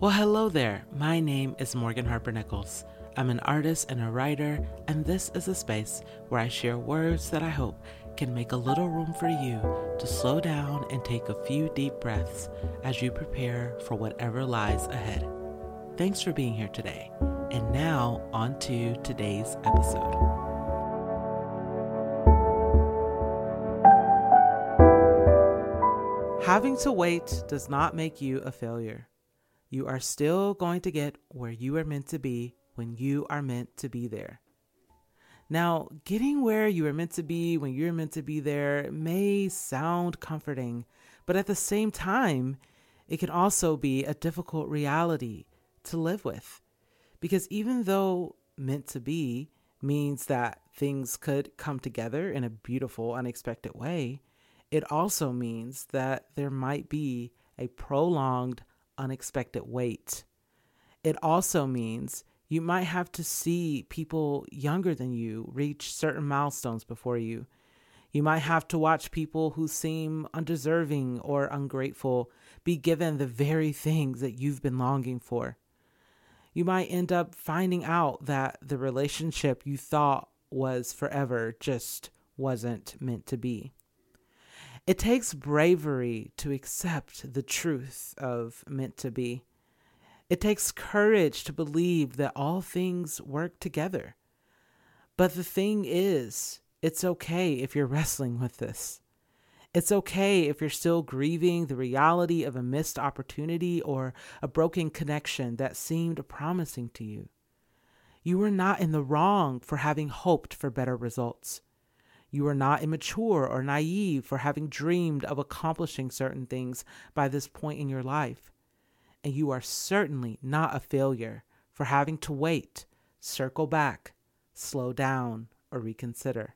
Well, hello there. My name is Morgan Harper Nichols. I'm an artist and a writer, and this is a space where I share words that I hope can make a little room for you to slow down and take a few deep breaths as you prepare for whatever lies ahead. Thanks for being here today. And now, on to today's episode. Having to wait does not make you a failure. You are still going to get where you are meant to be when you are meant to be there. Now, getting where you are meant to be when you're meant to be there may sound comforting, but at the same time, it can also be a difficult reality to live with. Because even though meant to be means that things could come together in a beautiful, unexpected way, it also means that there might be a prolonged, unexpected wait. It also means you might have to see people younger than you reach certain milestones before you. You might have to watch people who seem undeserving or ungrateful be given the very things that you've been longing for. You might end up finding out that the relationship you thought was forever just wasn't meant to be. It takes bravery to accept the truth of meant to be. It takes courage to believe that all things work together. But the thing is, it's okay if you're wrestling with this. It's okay if you're still grieving the reality of a missed opportunity or a broken connection that seemed promising to you. You were not in the wrong for having hoped for better results. You are not immature or naive for having dreamed of accomplishing certain things by this point in your life. And you are certainly not a failure for having to wait, circle back, slow down, or reconsider.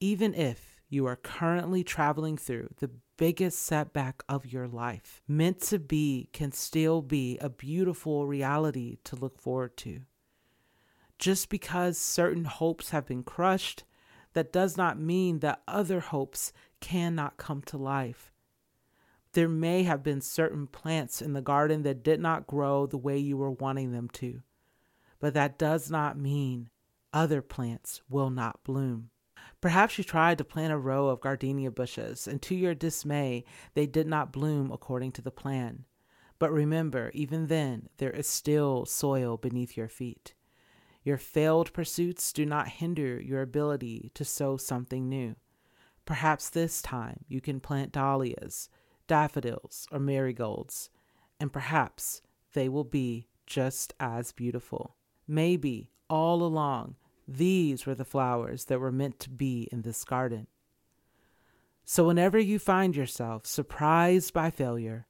Even if you are currently traveling through the biggest setback of your life, meant to be can still be a beautiful reality to look forward to. Just because certain hopes have been crushed that does not mean that other hopes cannot come to life. There may have been certain plants in the garden that did not grow the way you were wanting them to, but that does not mean other plants will not bloom. Perhaps you tried to plant a row of gardenia bushes, and to your dismay, they did not bloom according to the plan. But remember, even then, there is still soil beneath your feet. Your failed pursuits do not hinder your ability to sow something new. Perhaps this time you can plant dahlias, daffodils, or marigolds, and perhaps they will be just as beautiful. Maybe all along, these were the flowers that were meant to be in this garden. So, whenever you find yourself surprised by failure,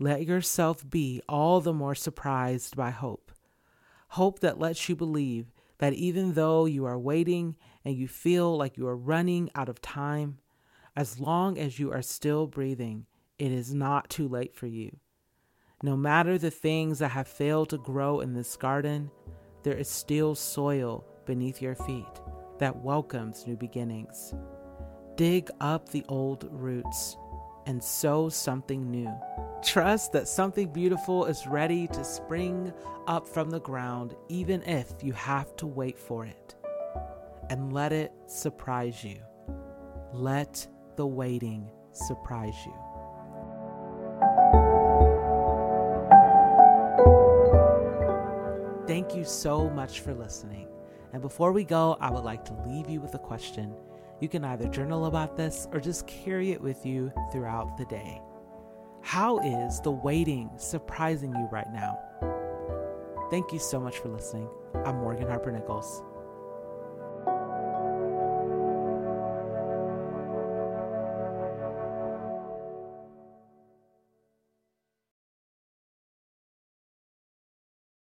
let yourself be all the more surprised by hope hope that lets you believe that even though you are waiting and you feel like you are running out of time, as long as you are still breathing, it is not too late for you. No matter the things that have failed to grow in this garden, there is still soil beneath your feet that welcomes new beginnings. Dig up the old roots and sow something new. Trust that something beautiful is ready to spring up from the ground, even if you have to wait for it. And let it surprise you. Let the waiting surprise you. Thank you so much for listening. And before we go, I would like to leave you with a question. You can either journal about this or just carry it with you throughout the day. How is the waiting surprising you right now? Thank you so much for listening. I'm Morgan Harper Nichols.